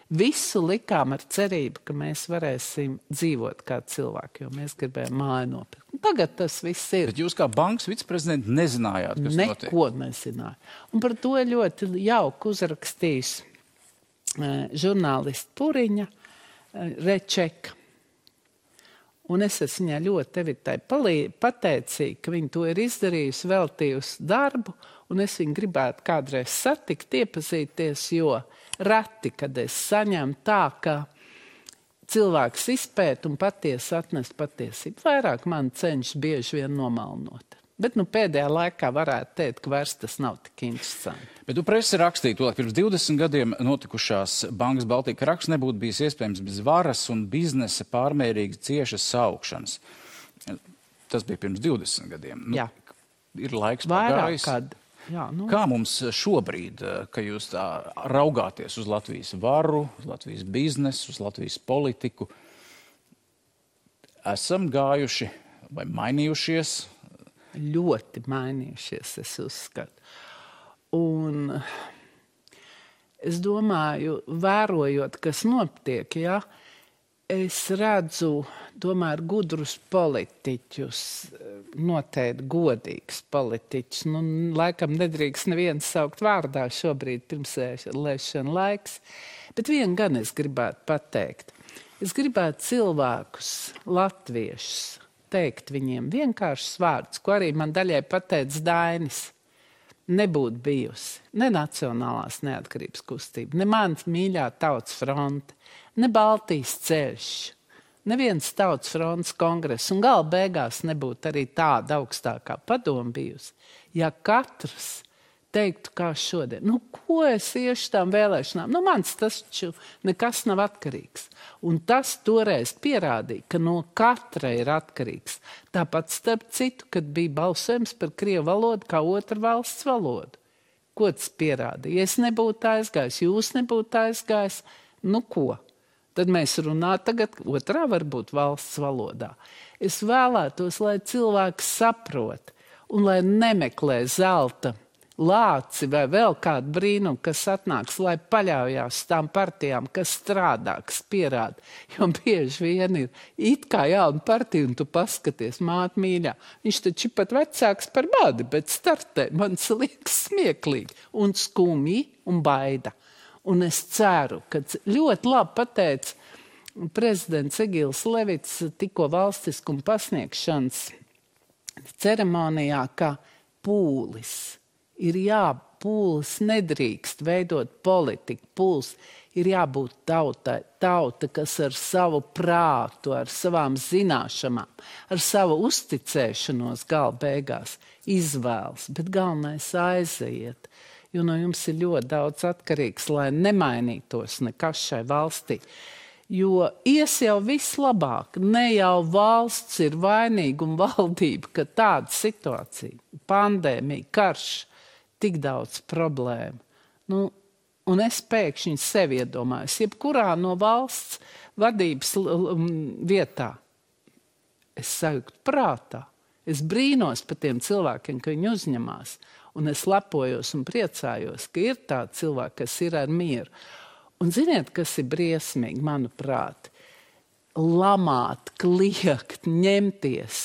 visu likām ar cerību, ka mēs varēsim dzīvot kā cilvēki, jo mēs gribējām māju nopirkt. Tagad tas viss ir. Bet jūs kā bankas viceprezidents nezinājāt, kas Neko notiek? Neko nezināju. Un par to ļoti jauki uzrakstījis uh, žurnālists Puriņa uh, Rečeka. Un es esmu viņai ļoti pateicīga, ka viņa to ir izdarījusi, veltījusi darbu, un es viņu gribētu kādreiz satikt, iepazīties, jo uh, reti, kad es saņemu tā, ka cilvēks izpēta un patiesi atnest patiesību. Vairāk man cenšas bieži vien nomalnot. Bet nu, pēdējā laikā varētu teikt, ka vairs tas nav tik interesanti. Bet tu presi rakstīja, ka pirms 20 gadiem notikušās Bankas Baltijas raksts nebūtu bijis iespējams bez varas un biznesa pārmērīgi ciešas saukšanas. Tas bija pirms 20 gadiem. Nu, Jā. ir laiks Vairāk pagājis. Kad Jā, nu. Kā mums šobrīd, eh, kad jūs tā raugāties uz Latvijas varu, uz Latvijas biznesu, uz Latvijas politiku, esam gājuši vai mainījušies? Ļoti mainījušies, es uzskatu. Un es domāju, vērojot, kas notiek, ja, es redzu tomēr gudrus politiķus, noteikti godīgs politiķis. Nu, laikam nedrīkst neviens saukt vārdā šobrīd pirmsēšana laiks, bet vienu gan es gribētu pateikt. Es gribētu cilvēkus, latviešus, teikt viņiem vienkāršus vārdus, ko arī man daļai pateica Dainis. Nebūtu bijusi ne Nacionālās neatkarības kustība, ne mans mīļā tautas fronte, ne Baltijas ceļš, neviens tautas fronts kongress, un gala beigās nebūtu arī tāda augstākā padoma bijusi. Ja katrs teiktu, kā šodien, nu, ko es iešu tām vēlēšanām, nu, mans tas taču nekas nav atkarīgs. Un tas toreiz pierādīja, ka no katra ir atkarīgs. Tāpat starp citu, kad bija balsojums par krievu valodu kā otru valsts valodu. Ko tas pierādīja? Ja es nebūtu aizgājis, jūs nebūtu aizgājis, nu ko? Tad mēs runājam tagad otrā, varbūt valsts valodā. Es vēlētos, lai cilvēks saprot un lai nemeklē zelta lāci vai vēl kādu brīnumu, kas atnāks, lai paļaujās tām partijām, kas strādā, kas pierāda. Jo bieži vien ir it kā jauna partija, un tu paskaties, māte mīļā. Viņš taču ir pat vecāks par bādi, bet startē man liekas smieklīgi un skumji un baida. Un es ceru, ka ļoti labi pateica prezidents Egils Levits tikko valstiskuma pasniegšanas ceremonijā, ka pūlis ir jābūt. Pūlis nedrīkst veidot politiku. Pūlis ir jābūt tautai. Tauta, kas ar savu prātu, ar savām zināšanām, ar savu uzticēšanos gala beigās izvēlas. Bet galvenais aiziet. Jo no jums ir ļoti daudz atkarīgs, lai nemainītos nekas šai valstī. Jo ies jau viss labāk. Ne jau valsts ir vainīga un valdība, ka tāda situācija, pandēmija, karš, tik daudz problēmu. Nu, un es pēkšņi sev iedomājos, jebkurā no valsts vadības vietā, es sajūtu prātā. Es brīnos par tiem cilvēkiem, ka viņi uzņemās. Un es lepojos un priecājos, ka ir tādi cilvēki, kas ir ar mieru. Un ziniet, kas ir briesmīgi, manuprāt, lamāt, kliegt, ņemties.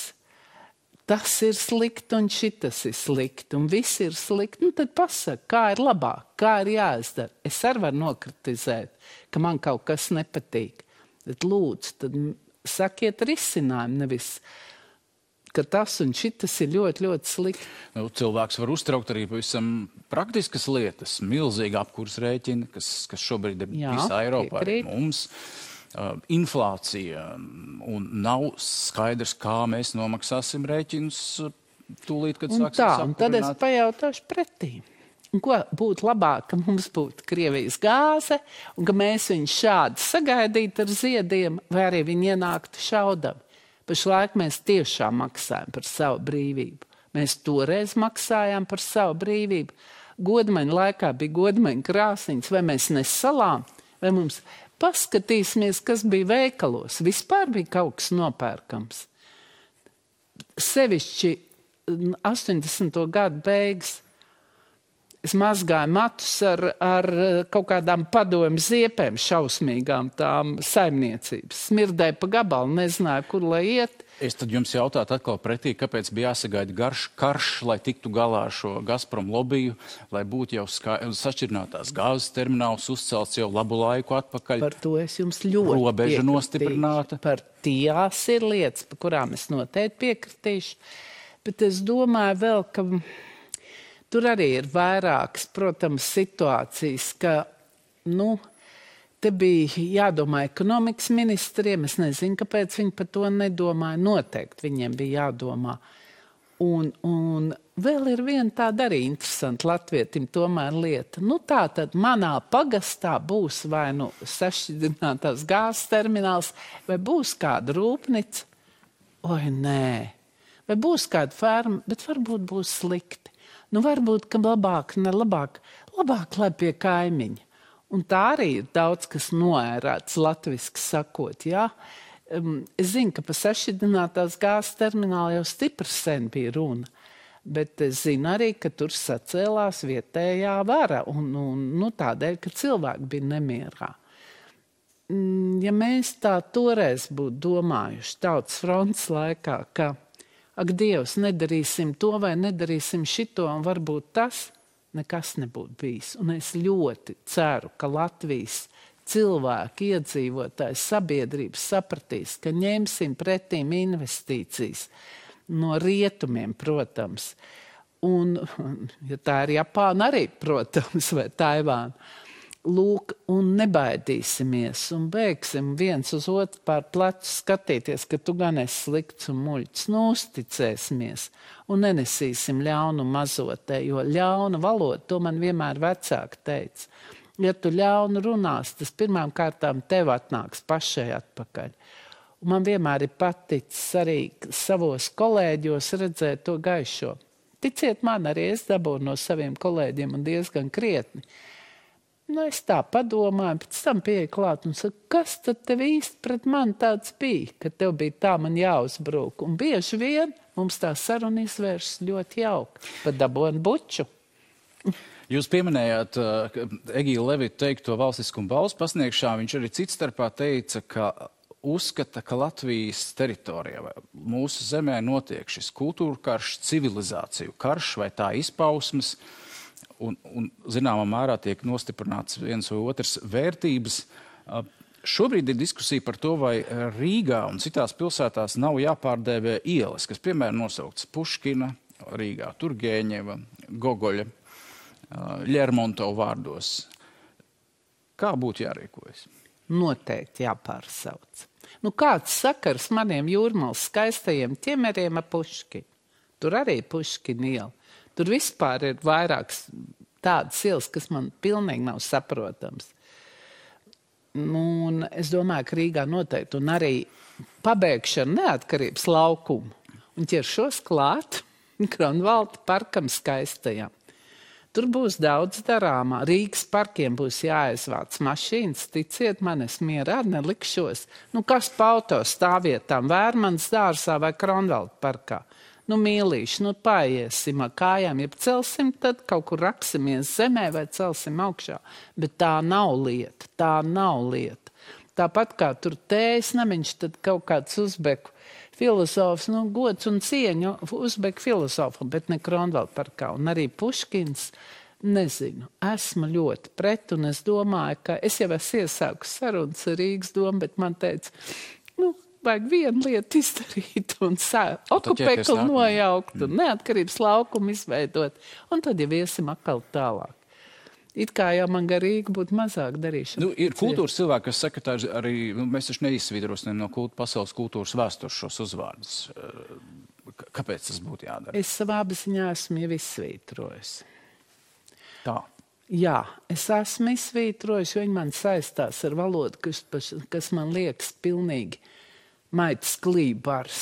Tas ir slikti, un šis ir slikti, un viss ir slikti. Nu, tad pasaka, kā ir labāk, kā ir jāizdara. Es arī varu nokritizēt, ka man kaut kas nepatīk. Bet lūdzu, sakiet risinājumu, nevis ka tas un šis ir ļoti, ļoti slikti. Nu, cilvēks var uztraukt arī pavisam praktiskas lietas, milzīgi apkurs rēķini, kas, kas šobrīd ir Jā, visā Eiropā. Mums uh, inflācija un nav skaidrs, kā mēs nomaksāsim rēķinus uh, tūlīt, kad un sāksim tā, un tad es pajautāšu pretī. Un ko būtu labāk, ka mums būtu Krievijas gāze, un ka mēs viņu šādi sagaidītu ar ziediem, vai arī viņi ienāktu šaudami? Pašlaik mēs tiešām maksājam par savu brīvību. Mēs toreiz maksājām par savu brīvību. Godmaņa laikā bija godmaņa krāsniņas, vai mēs nesalām, vai mums paskatīsimies, kas bija veikalos. Vispār bija kaut kas nopērkams. Sevišķi 80. gadu beigas Es mazgāju matus ar, ar kaut kādām padomju ziepēm, šausmīgām tām saimniecības. Smirdēju pa gabalu, nezināju, kur lai iet. Es tad jums jautātu atkal pretī, kāpēc bija jāsagaida garš karš, lai tiktu galā ar šo Gazprom lobiju, lai būtu jau sašķirinātās gāzes termināls uzcelts jau labu laiku atpakaļ. Par to es jums ļoti Robeža piekritīšu. nostiprināta. Par tās ir lietas, par kurām es noteikti piekritīšu. Bet es domāju vēl, ka Tur arī ir vairākas, protams, situācijas, ka, nu, te bija jādomā ekonomikas ministriem. Es nezinu, kāpēc viņi par to nedomāja. Noteikti viņiem bija jādomā. Un, un vēl ir viena tāda arī interesanta latvietim tomēr lieta. Nu, tā tad manā pagastā būs vai nu sašķidrinātās gāzes termināls, vai būs kāda rūpnica. Oi, nē. Vai būs kāda ferma, bet varbūt būs slikti. Nu, varbūt, ka labāk, ne labāk, labāk lai pie kaimiņa. Un tā arī ir daudz kas noērēts, latviski sakot. Jā. Es zinu, ka par sašķidrinātās gāzes terminālu jau stipri sen bija runa. Bet es zinu arī, ka tur sacēlās vietējā vara, un, un nu, tādēļ, ka cilvēki bija nemierā. Mm, ja mēs tā toreiz būtu domājuši tautas fronts laikā, ka ak, Dievs, nedarīsim to vai nedarīsim šito, un varbūt tas nekas nebūtu bijis. Un es ļoti ceru, ka Latvijas cilvēki, iedzīvotāji, sabiedrības sapratīs, ka ņemsim pretīm investīcijas no rietumiem, protams. Un, ja tā ir Japāna, arī, protams, vai Taivāna lūk, un nebaidīsimies, un beigsim viens uz otru pār plecu skatīties, ka tu gan esi slikts un muļķis, nu uzticēsimies, un nenesīsim ļaunu mazotē, jo ļauna valoda, to man vienmēr vecāki teica. Ja tu ļaunu runās, tas pirmām kārtām tev atnāks pašai atpakaļ. Un man vienmēr ir paticis arī savos kolēģos redzēt to gaišo. Ticiet man, arī es dabūju no saviem kolēģiem un diezgan krietni. Nu, es tā padomāju, pēc tam pieeju klāt un saku, kas tad tev īsti pret mani tāds bija, ka tev bija tā man jāuzbruk. Un bieži vien mums tā saruna izvēršas ļoti jauki, pat dabūnu buču. Jūs pieminējāt uh, Egīla Levita teikto valstiskuma balvas pasniegšanā. Viņš arī cits starpā teica, ka uzskata, ka Latvijas teritorijā vai mūsu zemē notiek šis kultūra karš, civilizāciju karš vai tā izpausmes. Un, un zināmā mērā tiek nostiprināts viens vai otrs vērtības. Šobrīd ir diskusija par to, vai Rīgā un citās pilsētās nav jāpārdēvē ielas, kas, piemēram, nosauktas Puškina, Rīgā, Turgēņeva, Gogoļa, Lermontovas vārdos. Kā būtu jārīkojas? Noteikti jāpārsauc. Nu, kāds sakars maniem jūrmālas skaistajiem ķemeriem ap Puškinu? Tur arī Puškina iela. Tur vispār ir vairākas tādas ielas, kas man pilnīgi nav saprotams. Nu, es domāju, ka Rīgā noteikti un arī pabeigšana neatkarības laukumu un ķeršos klāt Kronvalda parkam skaistajam. Tur būs daudz darāmā. Rīgas parkiem būs jāizvāc mašīnas. Ticiet man, es mierā nelikšos. Nu, kas pauto stāvvietām Vērmans dārzā vai Kronvalda parkā? Nu, mīlīši, nu, paiesim ar kājām, ja celsim, tad kaut kur raksimies zemē vai celsim augšā. Bet tā nav lieta, tā nav lieta. Tāpat kā tur tējas namiņš, tad kaut kāds uzbeku filozofs, nu, gods un cieņu uzbeku filozofam, bet ne Kronvalda parkā. Un arī Puškins, nezinu, esmu ļoti pret, un es domāju, ka es jau esmu iesākusi sarunas ar Rīgas domu, bet man teica, nu, vajag vienu lietu izdarīt, un okupēkli nojaukt, un neatkarības laukumu izveidot, un tad jau iesim atkal tālāk. It kā jau man garīgi būtu mazāk darīšana. Nu, ir kultūras cilvēki, kas saka, ka arī nu, mēs taču neizsvītrosim no kult, pasaules kultūras vēstures šos uzvārdus. Kāpēc tas būtu jādara? Es savā apziņā esmu jau izsvītrojis. Tā. Jā, es esmu izsvītrojis, jo viņi man saistās ar valodu, kas, kas man liekas pilnīgi maitas klībars,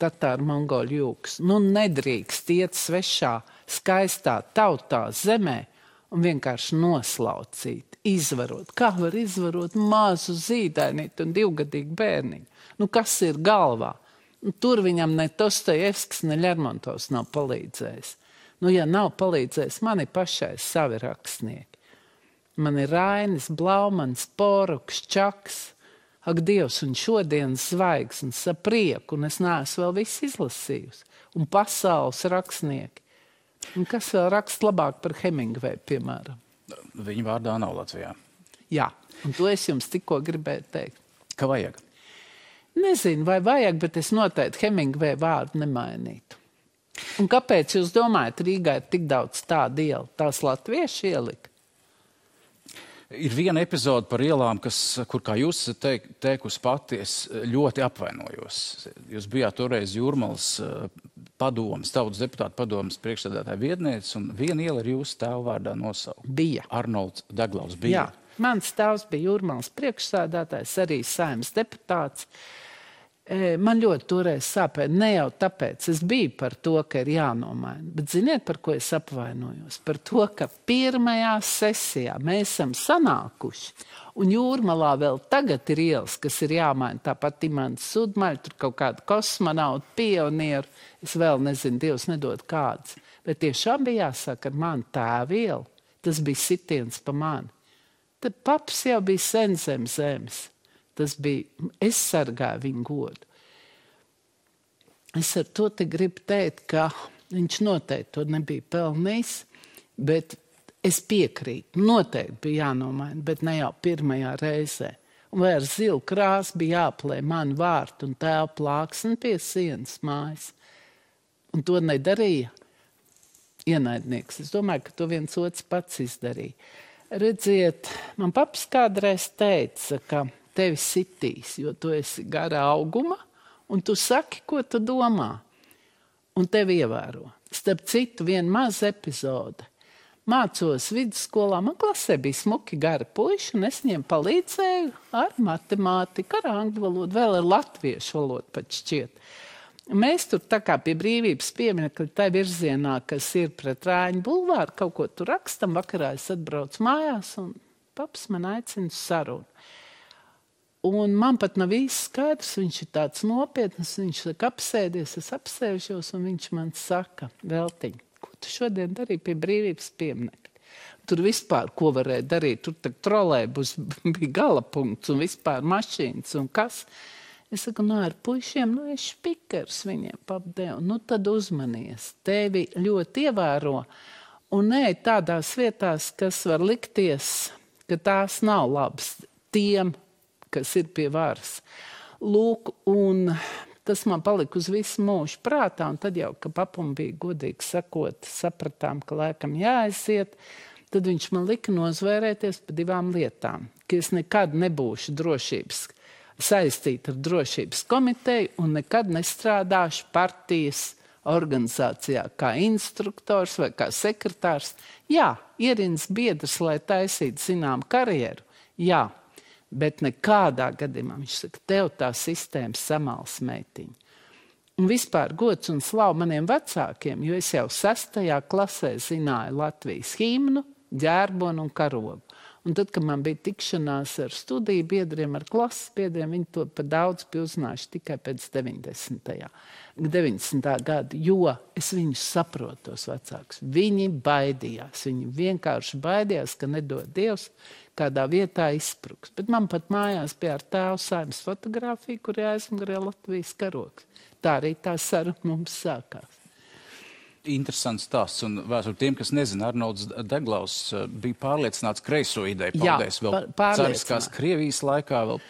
tatāru mongoļu jūks. Nu, nedrīkst iet svešā, skaistā tautā zemē un vienkārši noslaucīt, izvarot. Kā var izvarot mazu zīdainītu un divgadīgu bērniņu? Nu, kas ir galvā? Nu, tur viņam ne Dostojevskis, ne Lermontovs nav palīdzējis. Nu, ja nav palīdzējis, man ir pašai savi rakstnieki. Man ir Rainis, Blaumans, Poruks, Čaks, Ak, Dievs, un šodienas zvaigznes ar prieku, un es neesmu vēl visu izlasījusi. Un pasaules rakstnieki. Un kas vēl raksta labāk par Hemingveju, piemēram? Viņa vārdā nav Latvijā. Jā, un to es jums tikko gribēju teikt. Ka vajag? Nezinu, vai vajag, bet es noteikti Hemingveja vārdu nemainītu. Un kāpēc jūs domājat, Rīgā ir tik daudz tādu ielu? Tās latvieši ielika. Ir viena epizode par ielām, kas, kur, kā jūs teik, teikusi pati, es ļoti apvainojos. Jūs bijāt toreiz Jūrmals eh, padomas, tautas deputāta padomas priekšsēdētāja vietniece, un viena iela ir jūsu tēva vārdā nosaukta. Bija. Arnolds Daglaus bija. Jā, mans tēvs bija Jūrmals priekšsēdētājs, arī saimnes deputāts. Uh, Man ļoti toreiz sāpēja. Ne jau tāpēc, es biju par to, ka ir jānomaina. Bet ziniet, par ko es apvainojos? Par to, ka pirmajā sesijā mēs esam sanākuši. Un jūrmalā vēl tagad ir ielas, kas ir jāmaina. Tāpat imants sudmaļa, tur kaut kāda kosmonauta, pionieru. Es vēl nezinu, Dievs nedod kādas. Bet tiešām bija jāsaka ar mani tēva ielu. Tas bija sitiens pa mani. Tad paps jau bija sen zem zemes. Tas bija, es sargāju viņu godu. Es ar to gribu teikt, ka viņš noteikti to nebija pelnījis, bet es piekrītu. Noteikti bija jānomaina, bet ne jau pirmajā reizē. Vai ar zilu krāsu bija jāplē man vārtu un tēva plāksni pie sienas mājas. Un to nedarīja ienaidnieks. Es domāju, ka to viens otrs pats izdarīja. Redziet, man paps kādreiz teica, ka tevi sitīs, jo tu esi gara auguma, un tu saki, ko tu domā, un tevi ievēro. Starp citu, viena maza epizode. Mācos vidusskolā, man klasē bija smuki gari puiši, un es viņiem palīdzēju ar matemātiku, ar angļu valodu, vēl ar latviešu valodu pat šķiet. Mēs tur tā kā pie brīvības pieminekļa tā virzienā, kas ir pret Rāņu bulvāru, kaut ko tur rakstam, vakarā es atbraucu mājās, un paps man aicina sarunu. Un man pat nav īsti skaidrs, viņš ir tāds nopietns. Viņš saka, apsēdies, es apsēžos, un viņš man saka, Veltiņ, ko tu šodien darīji pie brīvības pieminiekta? Tur vispār, ko varēja darīt, tur tā trolēbus bija gala punkts un vispār mašīnas un kas. Es saku, nu ar puišiem, nu es špikers viņiem papdēju, nu tad uzmanies, tevi ļoti ievēro. un nē tādās vietās, kas var likties, ka tās nav labas tiem, kas ir pie varas. Lūk, un tas man palika uz visu mūžu prātā, tad jau, ka papam bija godīgi sakot, sapratām, ka laikam jāaiziet, tad viņš man lika nozvērēties par divām lietām, ka es nekad nebūšu drošības saistīta ar drošības komiteju un nekad nestrādāšu partijas organizācijā kā instruktors vai kā sekretārs. Jā, ierins biedrs, lai taisītu zinām karjeru, jā, bet nekādā gadījumā viņš saka, tev tā sistēma samals meitiņa. Un vispār gods un slavu maniem vecākiem, jo es jau sastajā klasē zināju Latvijas himnu, ģērbonu un karogu. Un tad, kad man bija tikšanās ar studiju biedriem, ar klases biedriem, viņi to par daudz uzzinājuši tikai pēc 90. 90. gada, jo es viņus saprotu, tos vecākus. Viņi baidījās, viņi vienkārši baidījās, ka nedod Dievs kādā vietā izspruks. Bet man pat mājās bija ar tēvu saimnes fotografiju, kur jāizmgarē Latvijas karoks. Tā arī tā saruna mums sākās interesants stāsts. Un vēstur tiem, kas nezina, Arnolds Deglaus eh, bija pārliecināts kreiso ideju paudēs vēl cariskās Krievijas laikā, vēl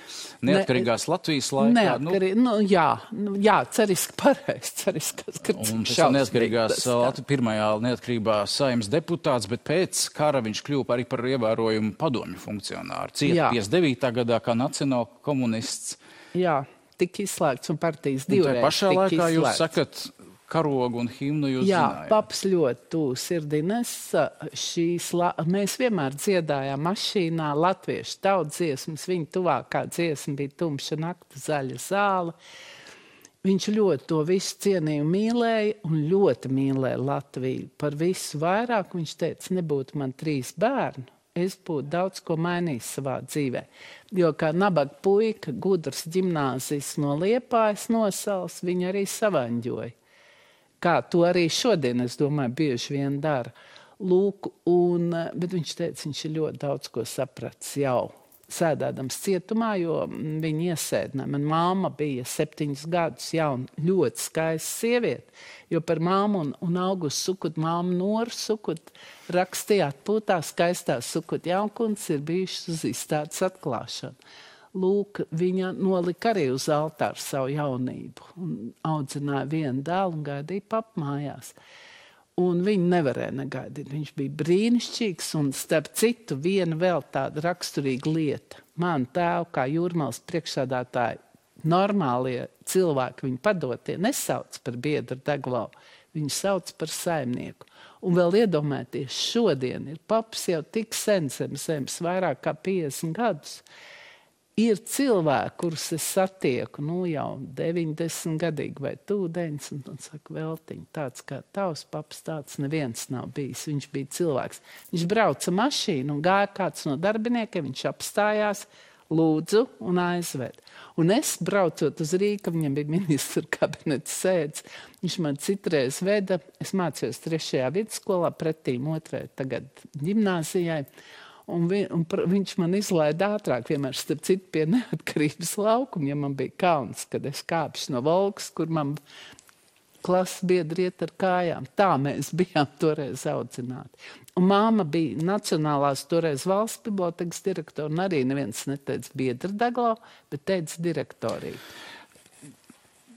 neatkarīgās ne, Latvijas laikā. Neatkarī, nu, nu, jā, nu, jā, ceriski pareizi, ceriskās, ka un pēc neatkarīgās Latvijas pirmajā neatkarībā saimnes deputāts, bet pēc kara viņš kļuva arī par ievērojumu padomju funkcionāru. Cieta 59. gadā kā nacionāla komunists. Jā, tik izslēgts un partijas divreiz. Pašā laikā izslēgts. jūs sakat, karogu un himnu jūs Jā, zinājāt? paps ļoti tuvu sirdī nesa šīs, la... mēs vienmēr dziedājām mašīnā latviešu tautsdziesmas, viņa tuvākā dziesma bija tumša nakta zaļa zāle. Viņš ļoti to visu cienīja mīlēja, un ļoti mīlēja Latviju. Par visu vairāk viņš teica, nebūtu man trīs bērnu, es būtu daudz ko mainījis savā dzīvē. Jo kā nabaga puika, gudrs ģimnāzijas no Liepājas nosals, viņa arī savaņģoja kā to arī šodien, es domāju, bieži vien dara. Lūk, un, bet viņš teica, viņš ir ļoti daudz ko sapratis jau sēdēdams cietumā, jo viņa iesēdināja. Man māma bija septiņus gadus jauna, ļoti skaista sieviete. Jo par māmu un, un augustu sukut, māmu noru sukut, rakstījāt pūtā skaistās sukut jaunkuns ir bijušas uz izstādes atklāšanu lūk, viņa nolika arī uz altāra savu jaunību un audzināja vienu dēlu un gaidīja papmājās. Un viņi nevarēja negaidīt. Viņš bija brīnišķīgs, un starp citu, viena vēl tāda raksturīga lieta. Man tēvu, kā jūrmālas priekšsādātāji, normālie cilvēki, viņi padotie, nesauc par biedru deglau, viņi sauc par saimnieku. Un vēl iedomājieties, šodien ir paps jau tik sen zem zemes, vairāk kā 50 gadus ir cilvēki, kurus es satieku nu, jau 90 gadīgi vai tūdeņš, un, un saka, veltiņ, tāds kā tavs paps, tāds neviens nav bijis. Viņš bija cilvēks. Viņš brauca mašīnu un gāja kāds no darbiniekiem, viņš apstājās, lūdzu un aizved. Un es braucot uz Rīgā, viņam bija ministra kabineta sēdes. Viņš man citreiz veda, es mācījos trešajā vidusskolā, pretīm otrai tagad ģimnāzijai. Un, vi, un pr, viņš man izlaida ātrāk, vienmēr starp citu pie neatkarības laukuma, ja man bija kauns, kad es kāpšu no valks, kur man klases biedri iet ar kājām. Tā mēs bijām toreiz audzināti. Un māma bija Nacionālās toreiz valsts bibliotekas direktora, un arī neviens neteica biedra deglo, bet teica direktorija.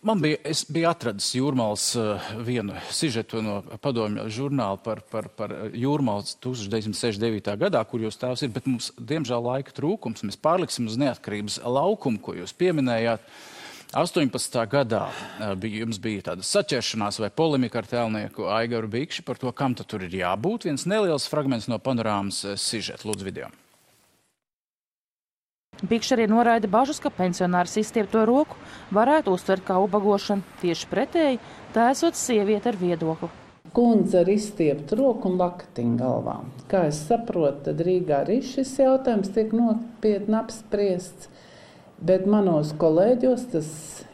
Man bija, es biju atradis jūrmālas uh, vienu sižetu no padomju žurnāla par, par, par jūrmālas 1969. gadā, kur jūs tēvs ir, bet mums, diemžēl, laika trūkums. Mēs pārliksim uz neatkarības laukumu, ko jūs pieminējāt. 18. gadā uh, bija, jums bija tāda saķeršanās vai polemika ar tēlnieku Aigaru Bikši par to, kam tad tur ir jābūt. Viens neliels fragments no panorāmas sižeta. Lūdzu, video. Bikšs arī noraida bažas, ka pensionārs izstiepto roku varētu uztvert kā ubagošanu. Tieši pretēji, tā esot sieviete ar viedokli. Kundze ar izstieptu roku un lakatiņu galvā. Kā es saprotu, tad Rīgā arī šis jautājums tiek nopietni apspriests. Bet manos kolēģos tas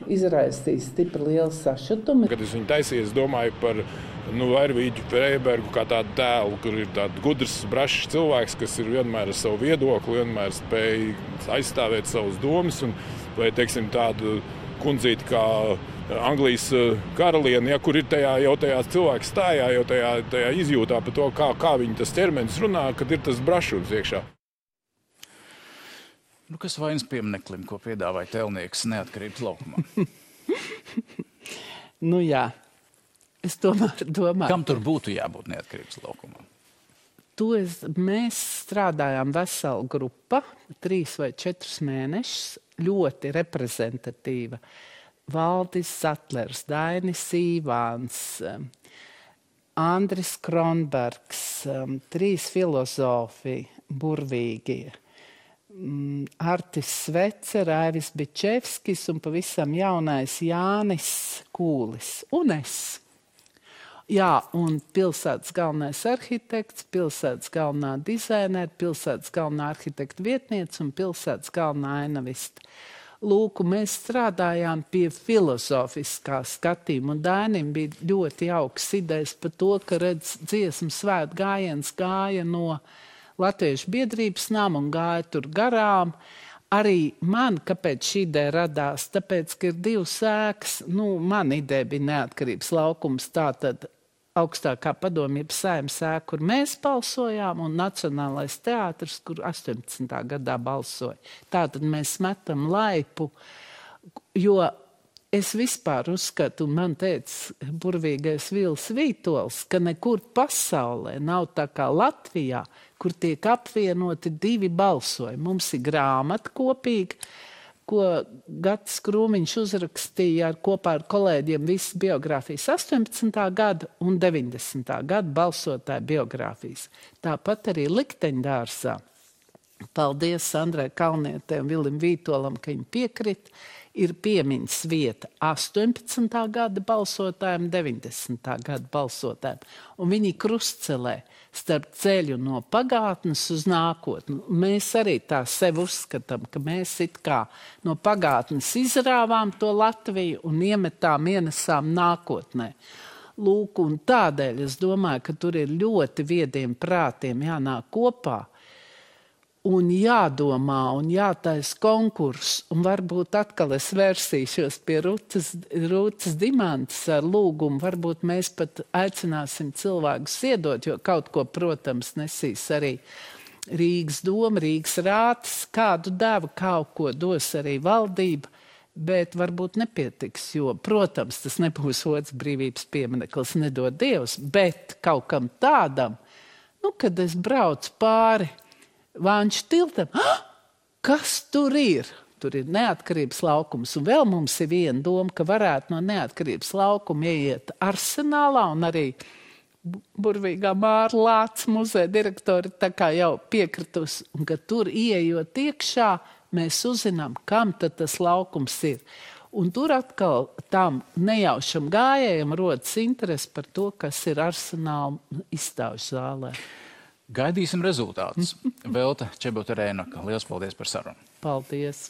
izraisīja stipri lielu sašutumu. Kad es viņu taisīju, es domāju par nu, Ervīģu Freibergu kā tādu tēlu, kur ir tāds gudrs, brašs cilvēks, kas ir vienmēr ar savu viedokli, vienmēr spēj aizstāvēt savas domas. Un, vai teiksim, tādu kundzīti kā Anglijas karalieni, ja, kur ir tajā, jau tajā cilvēka stājā, jau tajā, tajā izjūtā par to, kā, kā viņa tas ķermenis runā, kad ir tas brašums iekšā. Nu, kas vainas piemineklim, ko piedāvāja Telnieks neatkarības laukumā? nu jā, es tomēr domāju. Kam tur būtu jābūt neatkarības laukumam? To es, mēs strādājām vesela grupa, trīs vai četrus mēnešus, ļoti reprezentatīva. Valdis Zatlers, Dainis Īvāns, Andris Kronbergs, trīs filozofi, burvīgi. Mm, Artis Svece, Raivis Bičevskis un pavisam jaunais Jānis Kūlis un es. Jā, un pilsētas galvenais arhitekts, pilsētas galvenā dizainere, pilsētas galvenā arhitekta vietniece un pilsētas galvenā ainavista. Lūk, mēs strādājām pie filozofiskā skatījuma, Dainim bija ļoti jauks idejas par to, ka redz dziesmu svēt gājiens gāja no Latviešu biedrības nama un gāja tur garām. Arī man, kāpēc šī ideja radās, tāpēc, ka ir divas sēkas, nu, man ideja bija neatkarības laukums, tātad augstākā padomības saimnes ēka, kur mēs balsojām, un Nacionālais teātris, kur 18. gadā balsoja. Tātad mēs metam laipu, jo es vispār uzskatu, man teica burvīgais Vils Vītols, ka nekur pasaulē nav tā kā Latvijā, kur tiek apvienoti divi balsojumi. Mums ir grāmata kopīga, ko Gatis Krūmiņš uzrakstīja ar, kopā ar kolēģiem visas biogrāfijas 18. gada un 90. gada balsotāju biogrāfijas. Tāpat arī likteņdārsā. Paldies Sandrai Kalnietē un Vilim Vītolam, ka viņi piekrita ir piemiņas vieta 18. gada balsotājiem, 90. gada balsotājiem. Un viņi krustcelē starp ceļu no pagātnes uz nākotni. Mēs arī tā sev uzskatām, ka mēs it kā no pagātnes izrāvām to Latviju un iemetām, ienesām nākotnē. Lūk, tādēļ es domāju, ka tur ir ļoti viediem prātiem jānāk kopā un jādomā, un jātaisa konkurss. Un varbūt atkal es vērsīšos pie Rūtas, Rūtas Dimantas ar lūgumu. Varbūt mēs pat aicināsim cilvēkus iedot, jo kaut ko, protams, nesīs arī Rīgas doma, Rīgas rātas, kādu devu, kaut ko dos arī valdība. Bet varbūt nepietiks, jo, protams, tas nebūs otrs brīvības piemineklis, nedod Dievs, bet kaut kam tādam, nu, kad es braucu pāri, Vāņš tiltam. Kas tur ir? Tur ir neatkarības laukums. Un vēl mums ir viena doma, ka varētu no neatkarības laukuma ieiet arsenālā un arī burvīgā Mārla Lāca muzeja direktori jau piekritus, un ka tur ieejot iekšā, mēs uzzinām, kam tas laukums ir. Un tur atkal tam nejaušam gājējam rodas interesi par to, kas ir arsenāla izstāžu zālē. Gaidīsim rezultātus. Velta Čebuta Rēnaka. Lielas paldies par sarunu. Paldies!